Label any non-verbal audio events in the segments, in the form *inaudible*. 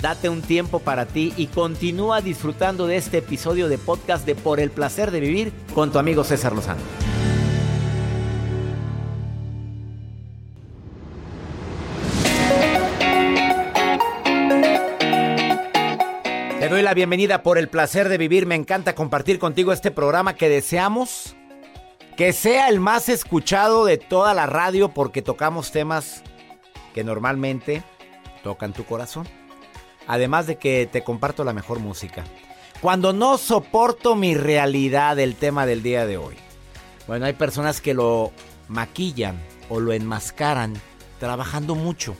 Date un tiempo para ti y continúa disfrutando de este episodio de podcast de Por el placer de vivir con tu amigo César Lozano. Te doy la bienvenida por el placer de vivir. Me encanta compartir contigo este programa que deseamos que sea el más escuchado de toda la radio porque tocamos temas que normalmente tocan tu corazón. Además de que te comparto la mejor música. Cuando no soporto mi realidad, el tema del día de hoy. Bueno, hay personas que lo maquillan o lo enmascaran trabajando mucho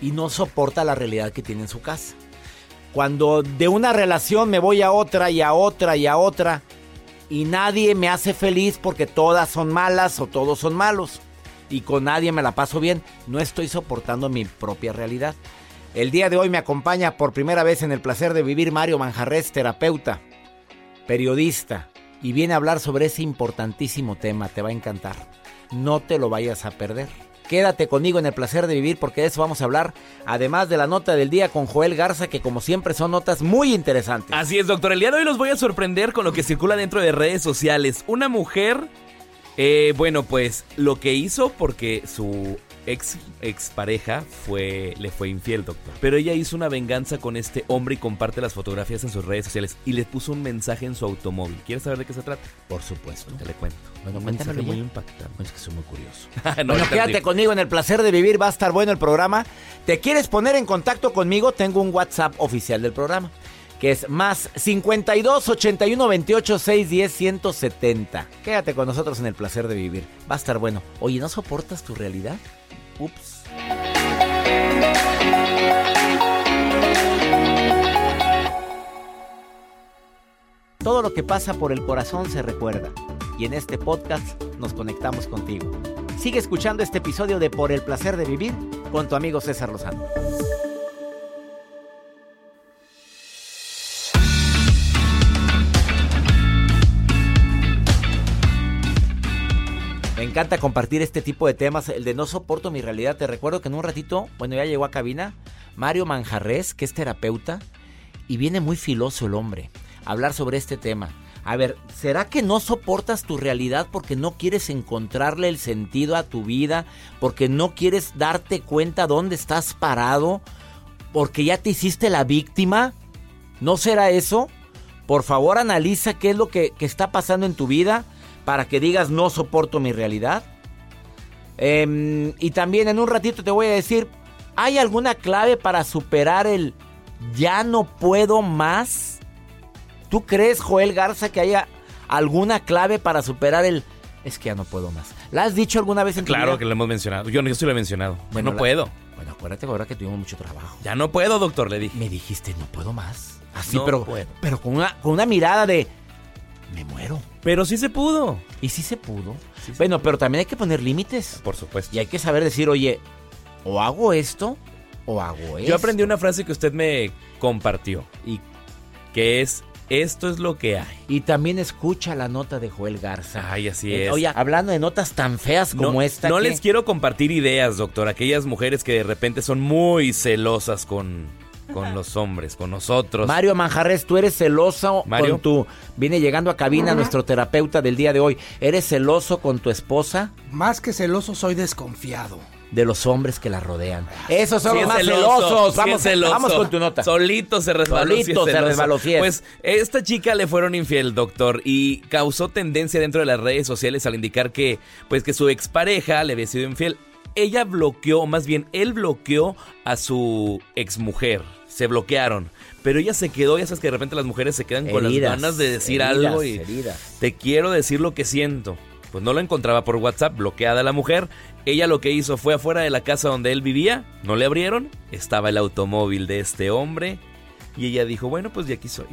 y no soporta la realidad que tiene en su casa. Cuando de una relación me voy a otra y a otra y a otra y nadie me hace feliz porque todas son malas o todos son malos y con nadie me la paso bien, no estoy soportando mi propia realidad. El día de hoy me acompaña por primera vez en el placer de vivir Mario Manjarres, terapeuta, periodista, y viene a hablar sobre ese importantísimo tema. Te va a encantar. No te lo vayas a perder. Quédate conmigo en el placer de vivir porque de eso vamos a hablar, además de la nota del día con Joel Garza, que como siempre son notas muy interesantes. Así es, doctor. El día de hoy los voy a sorprender con lo que circula dentro de redes sociales. Una mujer, eh, bueno, pues lo que hizo porque su ex, ex pareja fue, le fue infiel, doctor. Pero ella hizo una venganza con este hombre y comparte las fotografías en sus redes sociales y le puso un mensaje en su automóvil. ¿Quieres saber de qué se trata? Por supuesto. Te le cuento. Bueno, un mensaje muy impactante. Es que soy muy curioso. *laughs* *laughs* No, bueno, quédate conmigo en el placer de vivir, va a estar bueno el programa. ¿Te quieres poner en contacto conmigo? Tengo un WhatsApp oficial del programa, que es más 52 81 28 610 170. Quédate con nosotros en el placer de vivir, va a estar bueno. Oye, ¿no soportas tu realidad? Ups. Todo lo que pasa por el corazón se recuerda y en este podcast nos conectamos contigo. Sigue escuchando este episodio de Por el placer de vivir con tu amigo César Lozano. Encanta compartir este tipo de temas, el de no soporto mi realidad. Te recuerdo que en un ratito, bueno, ya llegó a cabina Mario Manjarres, que es terapeuta, y viene muy filoso el hombre a hablar sobre este tema. A ver, ¿será que no soportas tu realidad porque no quieres encontrarle el sentido a tu vida? ¿Porque no quieres darte cuenta dónde estás parado? ¿Porque ya te hiciste la víctima? ¿No será eso? Por favor, analiza qué es lo que, que está pasando en tu vida para que digas no soporto mi realidad. Em, y también en un ratito te voy a decir, ¿hay alguna clave para superar el ya no puedo más? ¿Tú crees, Joel Garza, que haya alguna clave para superar el es que ya no puedo más? ¿La has dicho alguna vez en tu Claro que lo hemos mencionado. Yo, yo sí lo he mencionado. Bueno, no la- puedo. Bueno, acuérdate ahora que tuvimos mucho trabajo. Ya no puedo, doctor, le dije. Me dijiste, no puedo más. Así, No pero, puedo. pero con una, con una mirada de me muero. Pero sí se pudo. Y sí se pudo. Sí se bueno, pero también hay que poner límites. Por supuesto. Y hay que saber decir, oye, o hago esto o hago esto. Yo aprendí una frase que usted me compartió y que es esto es lo que hay. Y también escucha la nota de Joel Garza. Ay, así Eh, es. Oye, hablando de notas tan feas como no, esta. no que- les quiero compartir ideas, doctor. Aquellas mujeres que de repente son muy celosas con, con los hombres, con nosotros. Mario Manjarres, tú eres celoso Mario. con tu... Viene llegando a cabina nuestro terapeuta del día de hoy. ¿Eres celoso con tu esposa? Más que celoso, soy desconfiado. de los hombres que la rodean. Esos son Sí los es más celoso, celosos. sí Vamos, celoso. vamos con tu nota. Solito se resbaló. sí es Solito se resbaló, sí es. Pues esta chica le fueron infiel, doctor, y causó tendencia dentro de las redes sociales al indicar que, pues, que su expareja le había sido infiel. Ella bloqueó, o más bien, él bloqueó a su exmujer. Se bloquearon. Pero ella se quedó, ya sabes que de repente las mujeres se quedan con las ganas de decir heridas, algo y heridas. te quiero decir lo que siento. Pues no lo encontraba por WhatsApp, bloqueada la mujer. Ella lo que hizo fue afuera de la casa donde él vivía, no le abrieron, estaba el automóvil de este hombre y ella dijo, bueno, pues de aquí soy.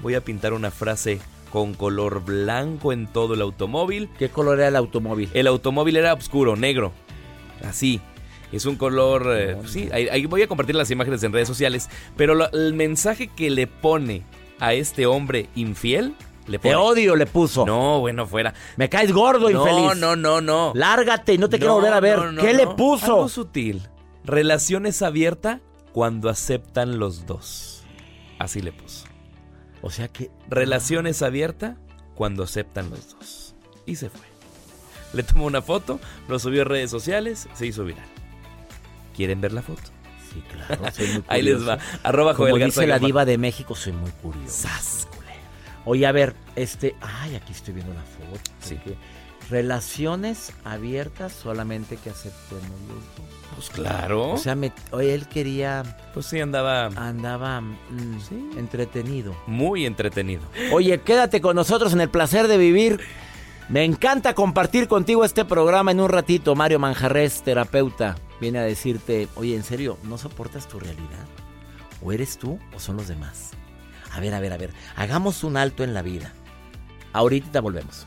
Voy a pintar una frase con color blanco en todo el automóvil. ¿Qué color era el automóvil? El automóvil era oscuro, negro. Así. Es un color... eh, sí, ahí, ahí voy a compartir las imágenes en redes sociales. Pero lo- el mensaje que le pone a este hombre infiel... Le Te odio, le puso. No, bueno, fuera. Me caes gordo, No, infeliz. no, no, no. Lárgate y no te quiero No, volver a ver. no, no, ¿Qué le no. puso? Algo sutil. Relaciones abierta cuando aceptan los dos. Así le puso. O sea que. Relaciones abierta cuando aceptan los dos. Y se fue. Le tomó una foto, lo subió a redes sociales, se hizo viral. ¿Quieren ver la foto? Sí, claro. Soy muy *laughs* Ahí les va. Arroba Como Joel dice Garza la diva de México, soy muy curioso. Sas. Oye, a ver, este. Ay, aquí estoy viendo la foto. Sí. porque Relaciones abiertas solamente que aceptemos los dos. Pues claro. O sea, me- oye, él quería. pues sí, andaba Andaba mm, Sí. entretenido. muy entretenido. Oye, quédate con nosotros en el placer de vivir. Me encanta compartir contigo este programa en un ratito. Mario Manjarres, terapeuta, viene a decirte, oye, en serio, ¿no soportas tu realidad? ¿O eres tú o son los demás? A ver, a ver, a ver, hagamos un alto en la vida. Ahorita volvemos.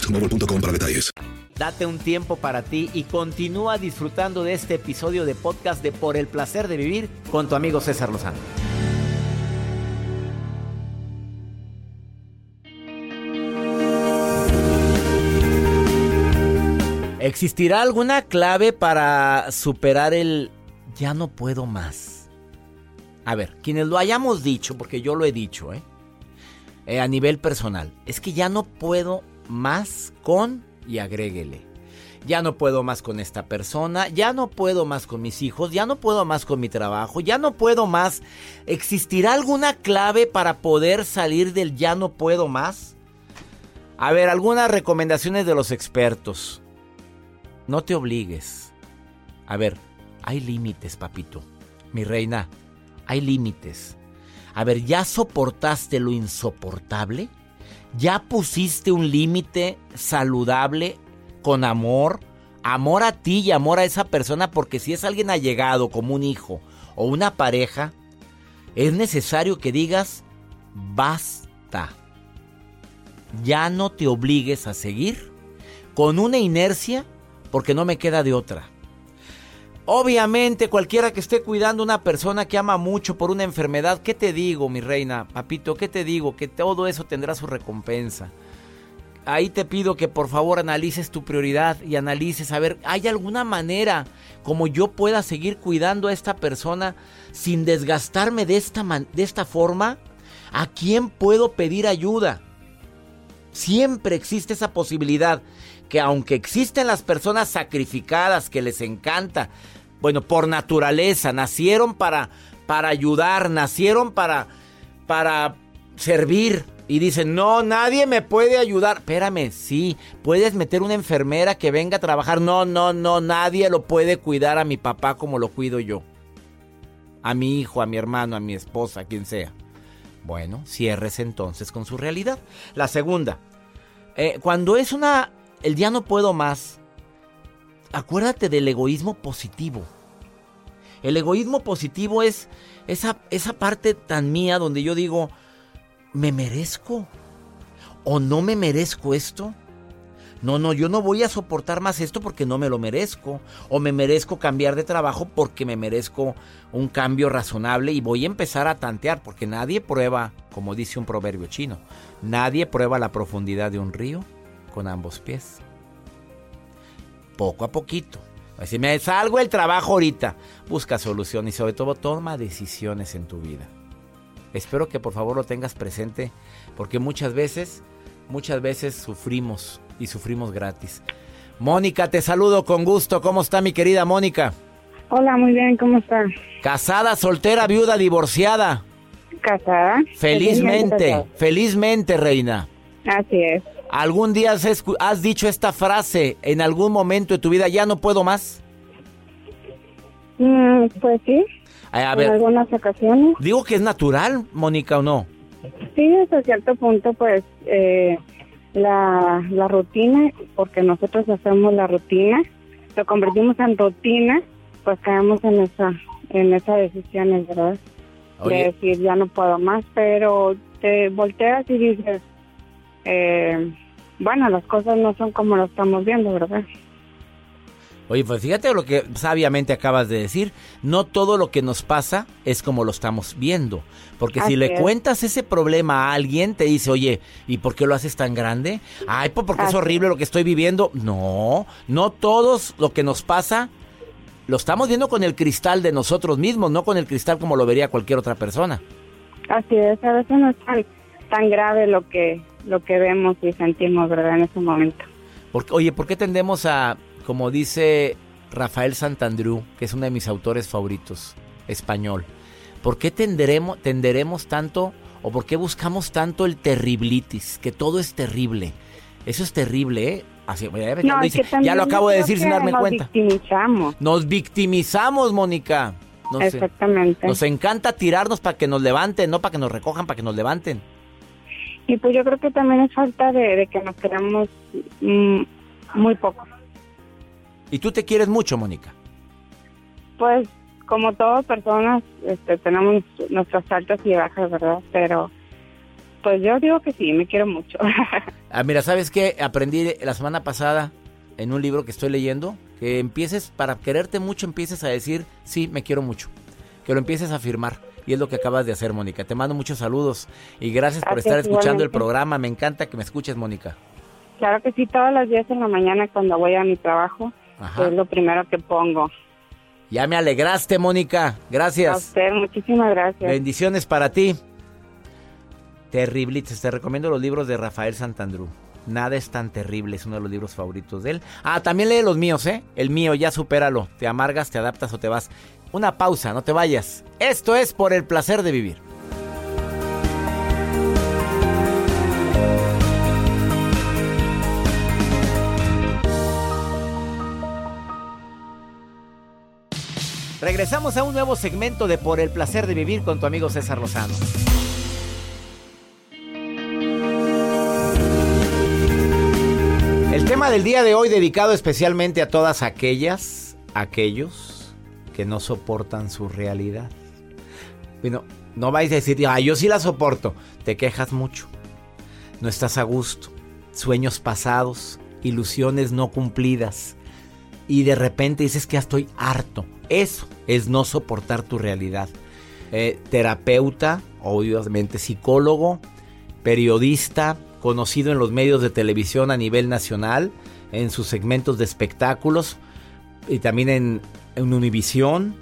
boostmobile.com para detalles. Date un tiempo para ti y continúa disfrutando de este episodio de podcast de Por el placer de vivir con tu amigo César Lozano. ¿Existirá alguna clave para superar el ya no puedo más? A ver, quienes lo hayamos dicho, porque yo lo he dicho, ¿eh? Eh, a nivel personal, es que ya no puedo más con y agréguele. Ya no puedo más con esta persona, ya no puedo más con mis hijos, ya no puedo más con mi trabajo, ya no puedo más. ¿Existirá alguna clave para poder salir del ya no puedo más? A ver, algunas recomendaciones de los expertos. No te obligues. A ver, hay límites, papito. Mi reina, hay límites. A ver, ¿ya soportaste lo insoportable? ¿Ya pusiste un límite saludable con amor? Amor a ti y amor a esa persona porque si es alguien allegado como un hijo o una pareja, es necesario que digas basta. Ya no te obligues a seguir con una inercia porque no me queda de otra. Obviamente, cualquiera que esté cuidando a una persona que ama mucho por una enfermedad, ¿qué te digo, mi reina? Papito, ¿qué te digo? Que todo eso tendrá su recompensa. Ahí te pido que por favor analices tu prioridad y analices, a ver, ¿hay alguna manera como yo pueda seguir cuidando a esta persona sin desgastarme de esta, de esta forma? ¿A quién puedo pedir ayuda? Siempre existe esa posibilidad que aunque existen las personas sacrificadas que les encanta, bueno, por naturaleza, nacieron para, para ayudar, nacieron para, para servir, y dicen, no, nadie me puede ayudar. Espérame, sí, puedes meter una enfermera que venga a trabajar. No, no, no, nadie lo puede cuidar a mi papá como lo cuido yo. A mi hijo, a mi hermano, a mi esposa, a quien sea. Bueno, cierres entonces con su realidad. La segunda, eh, cuando es una, el día no puedo más, acuérdate del egoísmo positivo. El egoísmo positivo es esa, esa parte tan mía donde yo digo, ¿me merezco? ¿O no me merezco esto? No, no, yo no voy a soportar más esto porque no me lo merezco. O me merezco cambiar de trabajo porque me merezco un cambio razonable y voy a empezar a tantear porque nadie prueba, como dice un proverbio chino, nadie prueba la profundidad de un río con ambos pies. Poco a poquito. Si me salgo del trabajo ahorita, busca solución y sobre todo toma decisiones en tu vida. Espero que por favor lo tengas presente porque muchas veces, muchas veces sufrimos y sufrimos gratis. Mónica, te saludo con gusto. ¿Cómo está mi querida Mónica? Hola, muy bien, ¿cómo está? Casada, soltera, viuda, divorciada. Casada. Felizmente, felizmente, reina. Así es. ¿Algún día has, has, dicho esta frase en algún momento de tu vida, ya no puedo más? Mm, pues sí. Eh, en algunas ocasiones. digo que es natural, Mónica, ¿o no? Sí, hasta cierto punto, pues eh, la, la rutina, porque nosotros hacemos la rutina, lo convertimos en rutina, pues caemos en esa, en esa decisión, ¿verdad? Oye. De decir, ya no puedo más, pero te volteas y dices, eh, bueno, las cosas no son como lo estamos viendo, ¿verdad? Oye, pues fíjate lo que sabiamente acabas de decir. No todo lo que nos pasa es como lo estamos viendo. Porque si le es. cuentas ese problema a alguien, te dice, oye, ¿y por qué lo haces tan grande? Ay, pues porque es horrible lo que estoy viviendo. No, no todos lo que nos pasa lo estamos viendo con el cristal de nosotros mismos, no con el cristal como lo vería cualquier otra persona. Así es, a veces no es tan, tan grave lo que, lo que vemos y sentimos, ¿verdad? En ese momento. Porque, oye, ¿por qué tendemos a, como dice Rafael Santandrú, que es uno de mis autores favoritos, español, ¿por qué tenderemos, tenderemos tanto o por qué buscamos tanto el terriblitis, que todo es terrible? Eso es terrible, ¿eh? Así, ya, ya No, lo ya acabo de decir sin darme nos cuenta. victimizamos. Nos victimizamos, Mónica. Nos, Exactamente. nos encanta tirarnos para que nos levanten, no para que nos recojan, para que nos levanten. Y pues yo creo que también es falta de, de que nos queramos mm, muy poco. Y tú te quieres mucho, Mónica. Pues como todas personas este, tenemos nuestras altas y bajas, ¿verdad? Pero pues yo digo que sí, me quiero mucho. *laughs* Ah, mira, ¿sabes qué? Aprendí la semana pasada en un libro que estoy leyendo que empieces, para quererte mucho, empieces a decir, sí, me quiero mucho. Que lo empieces a afirmar. Y es lo que acabas de hacer, Mónica. Te mando muchos saludos y gracias por estar escuchando el programa. Me encanta que me escuches, Mónica. claro que sí, todos los días en la mañana cuando voy a mi trabajo Ajá. es lo primero que pongo. Ya me alegraste, Mónica. A Gracias. usted, muchísimas gracias. Bendiciones para ti. Terriblites. Te recomiendo los libros de Rafael Santandrú. Nada es tan terrible, es uno de los libros favoritos de él. Ah, también lee los míos, ¿eh? El mío, ya supéralo. Te amargas, te adaptas o te vas. Una pausa, no te vayas. Esto es por el placer de vivir. Regresamos a un nuevo segmento de Por el placer de vivir con tu amigo César Lozano. El tema del día de hoy dedicado especialmente a todas aquellas, aquellos que no soportan su realidad. Bueno, no vais a decir, ah, yo sí la soporto. Te quejas mucho. No estás a gusto. Sueños pasados, ilusiones no cumplidas. Y de repente dices que ya estoy harto. Eso es no soportar tu realidad. Eh, terapeuta, obviamente psicólogo, periodista, conocido en los medios de televisión a nivel nacional, en sus segmentos de espectáculos y también en, en Univisión.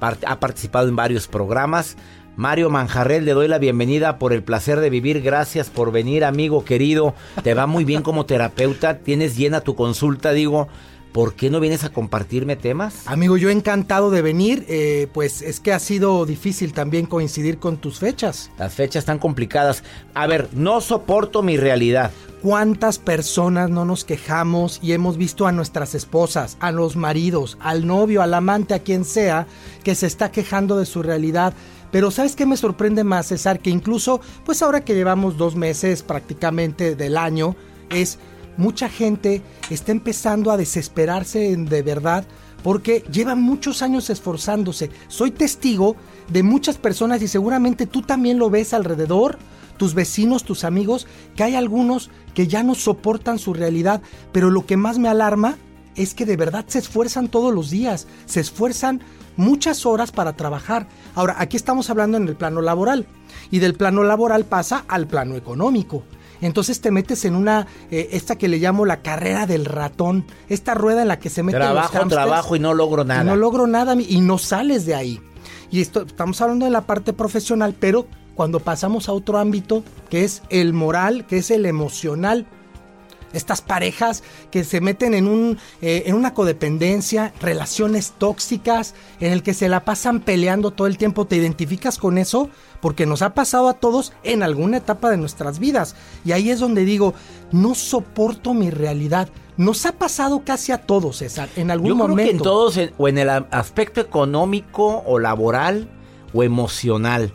Ha participado en varios programas. Mario Manjarrel, le doy la bienvenida por el placer de vivir. Gracias por venir, amigo querido. Te va muy bien como terapeuta. Tienes llena tu consulta, digo. ¿Por qué no vienes a compartirme temas? Amigo, yo encantado de venir, eh, pues es que ha sido difícil también coincidir con tus fechas. Las fechas están complicadas. A ver, no soporto mi realidad. ¿Cuántas personas no nos quejamos y hemos visto a nuestras esposas, a los maridos, al novio, al amante, a quien sea, que se está quejando de su realidad? Pero ¿sabes qué me sorprende más, César? Que incluso, pues ahora que llevamos dos meses prácticamente del año, es mucha gente está empezando a desesperarse de verdad porque llevan muchos años esforzándose. Soy testigo de muchas personas y seguramente tú también lo ves alrededor, tus vecinos, tus amigos, que hay algunos que ya no soportan su realidad, pero lo que más me alarma es que de verdad se esfuerzan todos los días, se esfuerzan muchas horas para trabajar. Ahora, aquí estamos hablando en el plano laboral y del plano laboral pasa al plano económico. Entonces te metes en una, eh, esta que le llamo la carrera del ratón, esta rueda en la que se mete Trabajo, trabajo y no logro nada. no logro nada y no sales de ahí. Y esto, estamos hablando de la parte profesional, pero cuando pasamos a otro ámbito, que es el moral, que es el emocional, estas parejas que se meten en, un, eh, en una codependencia, relaciones tóxicas, en el que se la pasan peleando todo el tiempo, ¿te identificas con eso? porque nos ha pasado a todos en alguna etapa de nuestras vidas. Y ahí es donde digo, no soporto mi realidad. Nos ha pasado casi a todos, César, en algún Yo momento. Creo que en todos, o en el aspecto económico o laboral o emocional.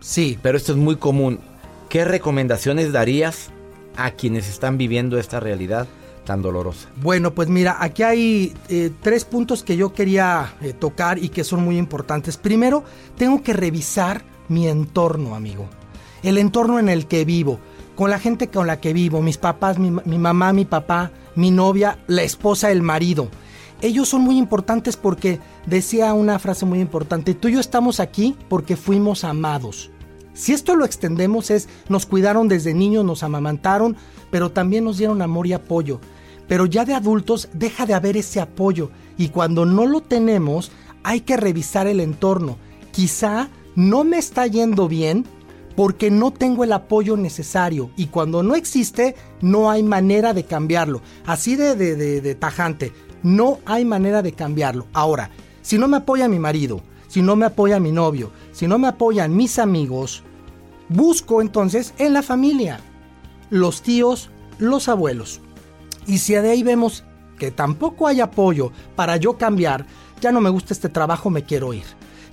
Sí. Pero esto es muy común. ¿Qué recomendaciones darías a quienes están viviendo esta realidad? tan dolorosa? Bueno, pues mira, aquí hay eh, tres puntos que yo quería eh, tocar y que son muy importantes. Primero, tengo que revisar mi entorno, amigo. El entorno en el que vivo, con la gente con la que vivo, mis papás, mi, mamá, mi papá, mi novia, la esposa, el marido. Ellos son muy importantes porque decía una frase muy importante, tú y yo estamos aquí porque fuimos amados. Si esto lo extendemos es, nos cuidaron desde niños, nos amamantaron, pero también nos dieron amor y apoyo. Pero ya de adultos deja de haber ese apoyo y cuando no lo tenemos hay que revisar el entorno. Quizá no me está yendo bien porque no tengo el apoyo necesario y cuando no existe no hay manera de cambiarlo. Así de, de, tajante, no hay manera de cambiarlo. Ahora, si no me apoya mi marido, si no me apoya mi novio, si no me apoyan mis amigos, busco entonces en la familia, los tíos, los abuelos. Y si de ahí vemos que tampoco hay apoyo para yo cambiar, ya no me gusta este trabajo, me quiero ir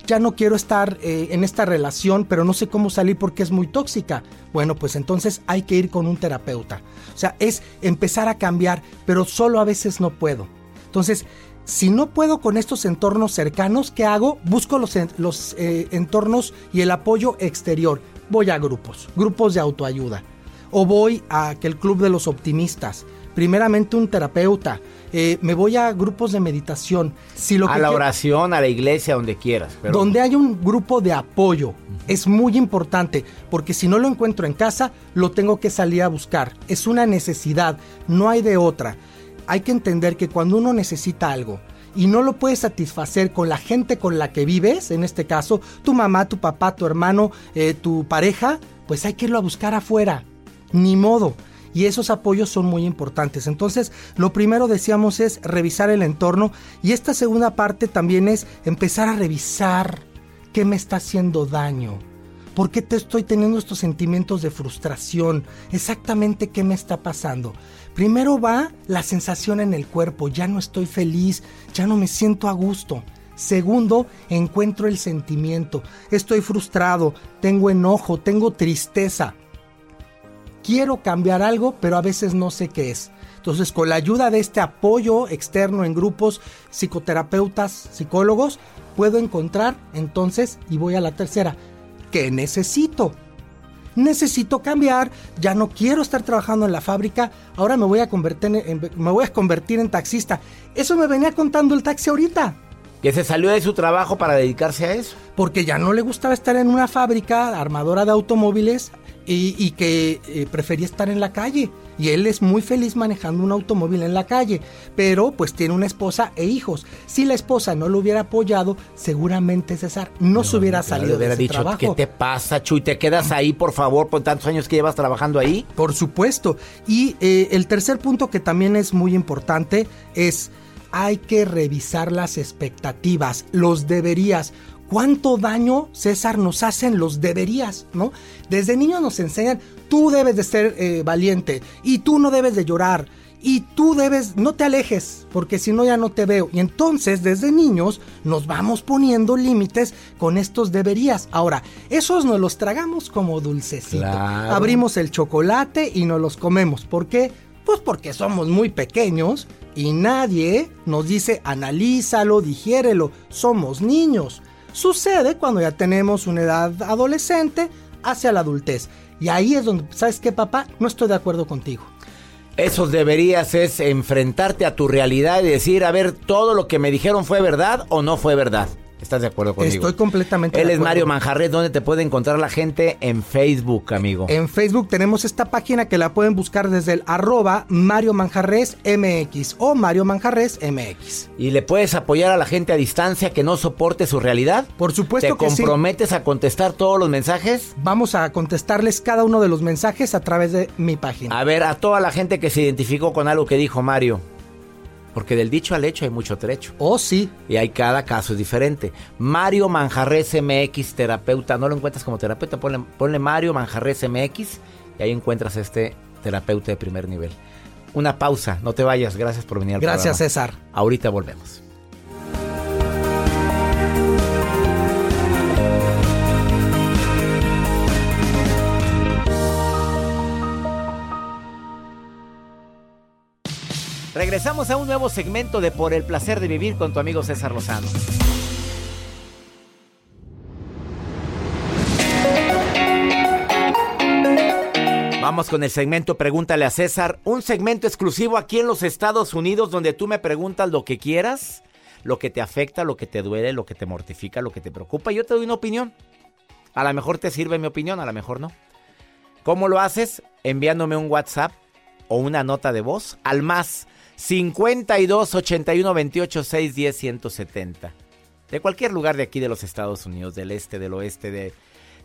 ya no quiero estar eh, en esta relación, pero no sé cómo salir porque es muy tóxica. Bueno, pues entonces hay que ir con un terapeuta. O sea, es empezar a cambiar, pero solo a veces no puedo. Entonces, si no puedo con estos entornos cercanos, ¿qué hago? Busco los, los eh, entornos y el apoyo exterior. Voy a grupos, grupos de autoayuda. O voy a aquel club de los optimistas. Primeramente un terapeuta, eh, me voy a grupos de meditación. Si lo a la oración, a la iglesia, donde quieras. Donde hay un grupo de apoyo. Es muy importante, porque si no lo encuentro en casa, lo tengo que salir a buscar. Es una necesidad, no hay de otra. Hay que entender que cuando uno necesita algo, y no lo puedes satisfacer con la gente con la que vives, en este caso, tu mamá, tu papá, tu hermano, eh, tu pareja, pues hay que irlo a buscar afuera. Ni modo y esos apoyos son muy importantes. Entonces, lo primero decíamos es revisar el entorno y esta segunda parte también es empezar a revisar qué me está haciendo daño. ¿Por qué te estoy teniendo estos sentimientos de frustración? Exactamente qué me está pasando. Primero va la sensación en el cuerpo, ya no estoy feliz, ya no me siento a gusto. Segundo, encuentro el sentimiento, estoy frustrado, tengo enojo, tengo tristeza quiero cambiar algo, pero a veces no sé qué es. Entonces, con la ayuda de este apoyo externo en grupos, psicoterapeutas, psicólogos, puedo encontrar entonces, y voy a la tercera, ¿qué necesito? Necesito cambiar, ya no quiero estar trabajando en la fábrica, ahora me voy a convertir en, me voy a convertir en taxista. Eso me venía contando el taxi ahorita. Que se salió de su trabajo para dedicarse a eso. Porque ya no le gustaba estar en una fábrica armadora de automóviles y, que eh, prefería estar en la calle. Y él es muy feliz manejando un automóvil en la calle, pero pues tiene una esposa e hijos. Si la esposa no lo hubiera apoyado, seguramente César no, se hubiera salido de ese dicho, trabajo. ¿Qué te pasa, Chuy? ¿Te quedas ahí, por favor, por tantos años que llevas trabajando ahí? Por supuesto. Y eh, el tercer punto que también es muy importante es hay que revisar las expectativas, los deberías. ¿Cuánto daño, César, nos hacen los deberías, no? Desde niños nos enseñan, tú debes de ser eh, valiente y tú no debes de llorar y tú debes, no te alejes, porque si no ya no te veo. Y entonces desde niños nos vamos poniendo límites con estos deberías. Ahora, esos nos los tragamos como dulcecito. Abrimos el chocolate y nos los comemos. ¿Por qué? Pues porque somos muy pequeños y nadie nos dice analízalo, digiérelo. Somos niños. Sucede cuando ya tenemos una edad adolescente hacia la adultez. Y ahí es donde, ¿sabes qué, papá? No estoy de acuerdo contigo. Eso deberías es enfrentarte a tu realidad y decir, a ver, todo lo que me dijeron fue verdad o no fue verdad. ¿Estás de acuerdo conmigo? Estoy completamente Él de es. Mario Manjarres. ¿Dónde te puede encontrar la gente? En Facebook, amigo. En Facebook tenemos esta página que la pueden buscar desde el arroba Mario Manjarres MX o Mario Manjarres MX. ¿Y le puedes apoyar a la gente a distancia que no soporte su realidad? Por supuesto ¿Te que sí. comprometes a contestar todos los mensajes? Vamos a contestarles cada uno de los mensajes a través de mi página. A ver, a toda la gente que se identificó con algo que dijo Mario. Porque del dicho al hecho hay mucho trecho. Oh, sí. Y hay cada caso es diferente. Mario Manjarres MX, terapeuta. No lo encuentras como terapeuta, ponle, ponle Mario Manjarres MX y ahí encuentras este terapeuta de primer nivel. Una pausa, no te vayas. Gracias por venir al Gracias, programa. César. Ahorita volvemos. Regresamos a un nuevo segmento de Por el placer de vivir con tu amigo César Lozano. Vamos con el segmento Pregúntale a César, un segmento exclusivo aquí en los Estados Unidos donde tú me preguntas lo que quieras, lo que te afecta, lo que te duele, lo que te mortifica, lo que te preocupa y yo te doy una opinión. A lo mejor te sirve mi opinión, a lo mejor no. ¿Cómo lo haces? Enviándome un WhatsApp o una nota de voz al más 52 81 28 6 10 170. De cualquier lugar de aquí de los Estados Unidos, del este, del oeste, de,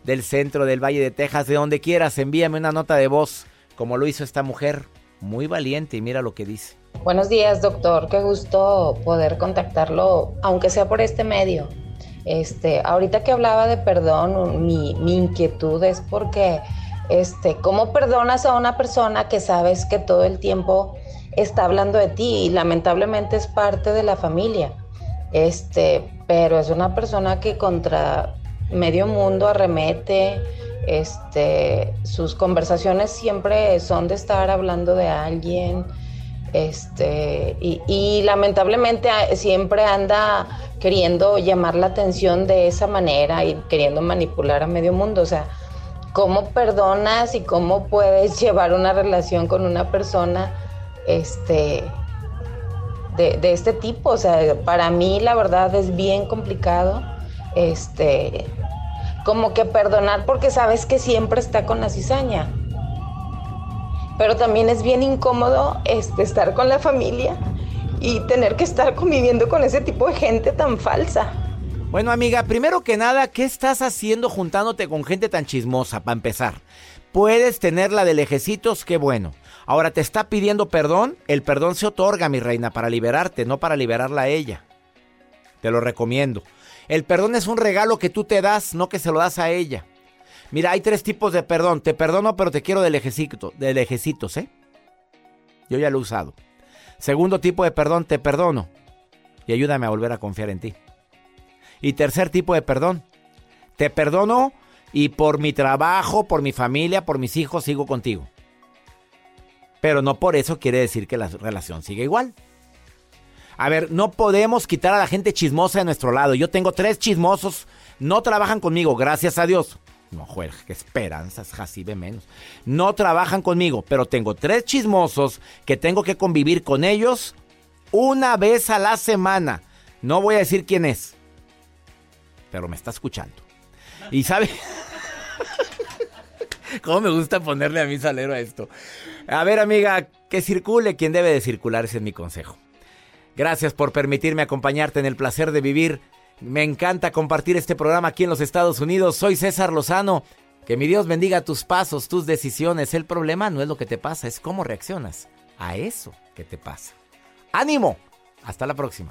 del centro, del Valle de Texas, de donde quieras, envíame una nota de voz, como lo hizo esta mujer, muy valiente, y mira lo que dice. Buenos días, doctor. Qué gusto poder contactarlo, aunque sea por este medio. Este, ahorita que hablaba de perdón, mi, mi inquietud es porque, este, ¿cómo perdonas a una persona que sabes que todo el tiempo está hablando de ti y lamentablemente es parte de la familia? Este, pero es una persona que contra medio mundo arremete, este, sus conversaciones siempre son de estar hablando de alguien, este, y, y lamentablemente a- siempre anda queriendo llamar la atención de esa manera y queriendo manipular a medio mundo. O sea, ¿cómo perdonas y cómo puedes *laughs* llevar una relación con una persona este, de, de este tipo? O sea, para mí la verdad es bien complicado. Este, como que perdonar porque sabes que siempre está con la cizaña. Pero también es bien incómodo este, estar con la familia y tener que estar conviviendo con ese tipo de gente tan falsa. Bueno, amiga, primero que nada, ¿qué estás haciendo juntándote con gente tan chismosa, para empezar? Puedes tenerla de lejecitos, qué bueno. Ahora te está pidiendo perdón, el perdón se otorga, mi reina, para liberarte, no para liberarla a ella. Te lo recomiendo. El perdón es un regalo que tú te das, no que se lo das a ella. Mira, hay tres tipos de perdón. Te perdono, pero te quiero de lejecito, de lejecitos, ¿eh? Yo ya lo he usado. Segundo tipo de perdón, te perdono. Y ayúdame a volver a confiar en ti. Y tercer tipo de perdón, te perdono y por mi trabajo, por mi familia, por mis hijos sigo contigo. Pero no por eso quiere decir que la relación sigue igual. A ver, no podemos quitar a la gente chismosa de nuestro lado. Yo tengo tres chismosos, no trabajan conmigo, gracias a Dios. No, juega, qué esperanzas, Jacibe menos. No trabajan conmigo, pero tengo tres chismosos que tengo que convivir con ellos una vez a la semana. No voy a decir quién es, pero me está escuchando. Y sabe... *laughs* ¿Cómo me gusta ponerle a mi salero a esto? A ver, amiga, que circule quien debe de circular, ese es mi consejo. Gracias por permitirme acompañarte en el placer de vivir. Me encanta compartir este programa aquí en los Estados Unidos. Soy César Lozano. Que mi Dios bendiga tus pasos, tus decisiones. El problema no es lo que te pasa, es cómo reaccionas a eso que te pasa. ¡Ánimo! Hasta la próxima.